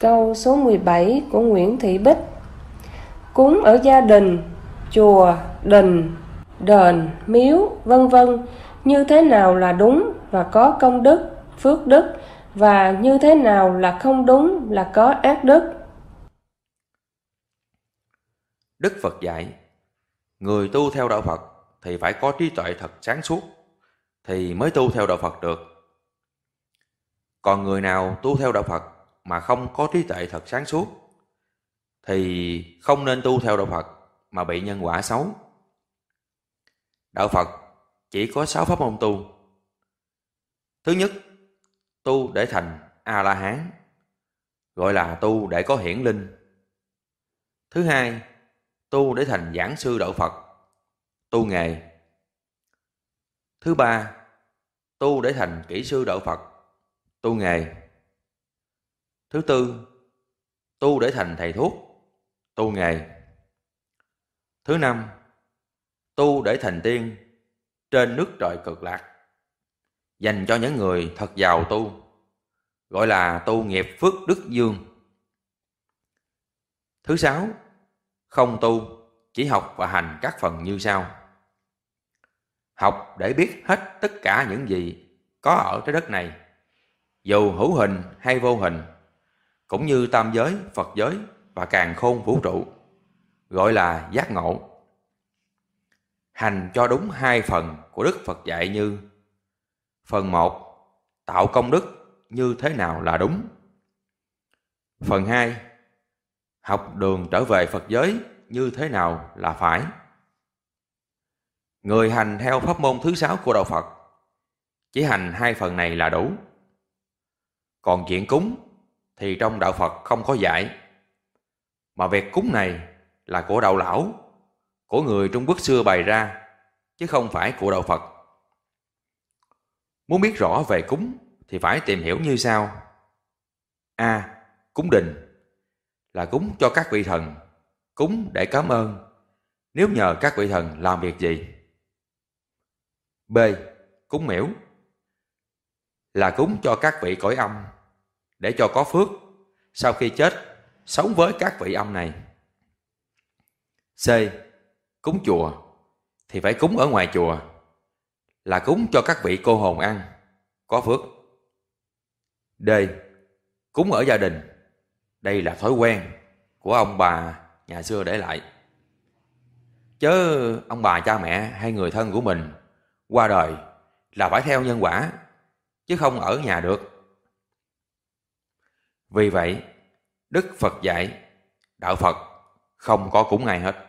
Câu số 17 của Nguyễn Thị Bích Cúng ở gia đình, chùa, đình, đền, miếu, vân vân như thế nào là đúng và có công đức, phước đức và như thế nào là không đúng là có ác đức. Đức Phật dạy, người tu theo đạo Phật thì phải có trí tuệ thật sáng suốt thì mới tu theo đạo Phật được. Còn người nào tu theo đạo Phật mà không có trí tuệ thật sáng suốt thì không nên tu theo đạo Phật mà bị nhân quả xấu. Đạo Phật chỉ có sáu pháp môn tu. Thứ nhất, tu để thành A-la-hán, gọi là tu để có hiển linh. Thứ hai, tu để thành giảng sư đạo Phật, tu nghề. Thứ ba, tu để thành kỹ sư đạo Phật, tu nghề. Thứ tư, tu để thành thầy thuốc, tu nghề. Thứ năm, tu để thành tiên trên nước trời cực lạc. Dành cho những người thật giàu tu, gọi là tu nghiệp phước đức dương. Thứ sáu, không tu, chỉ học và hành các phần như sau. Học để biết hết tất cả những gì có ở trái đất này, dù hữu hình hay vô hình, cũng như tam giới, Phật giới và càng khôn vũ trụ, gọi là giác ngộ. Hành cho đúng hai phần của Đức Phật dạy như Phần một Tạo công đức như thế nào là đúng. Phần hai Học đường trở về Phật giới như thế nào là phải. Người hành theo pháp môn thứ sáu của Đạo Phật chỉ hành hai phần này là đủ. Còn chuyện cúng thì trong Đạo Phật không có dạy. Mà việc cúng này là của đạo lão, của người Trung Quốc xưa bày ra, chứ không phải của Đạo Phật. Muốn biết rõ về cúng thì phải tìm hiểu như sau. A. Cúng đình là cúng cho các vị thần, cúng để cảm ơn nếu nhờ các vị thần làm việc gì. B. Cúng miễu là cúng cho các vị cõi âm để cho có phước sau khi chết, sống với các vị âm này. C. Cúng chùa, thì phải cúng ở ngoài chùa, là cúng cho các vị cô hồn ăn, có phước. D. Cúng ở gia đình, đây là thói quen của ông bà nhà xưa để lại. Chớ ông bà, cha mẹ hay người thân của mình qua đời là phải theo nhân quả, chứ không ở nhà được. Vì vậy, Đức Phật dạy, đạo Phật không có cúng ai hết.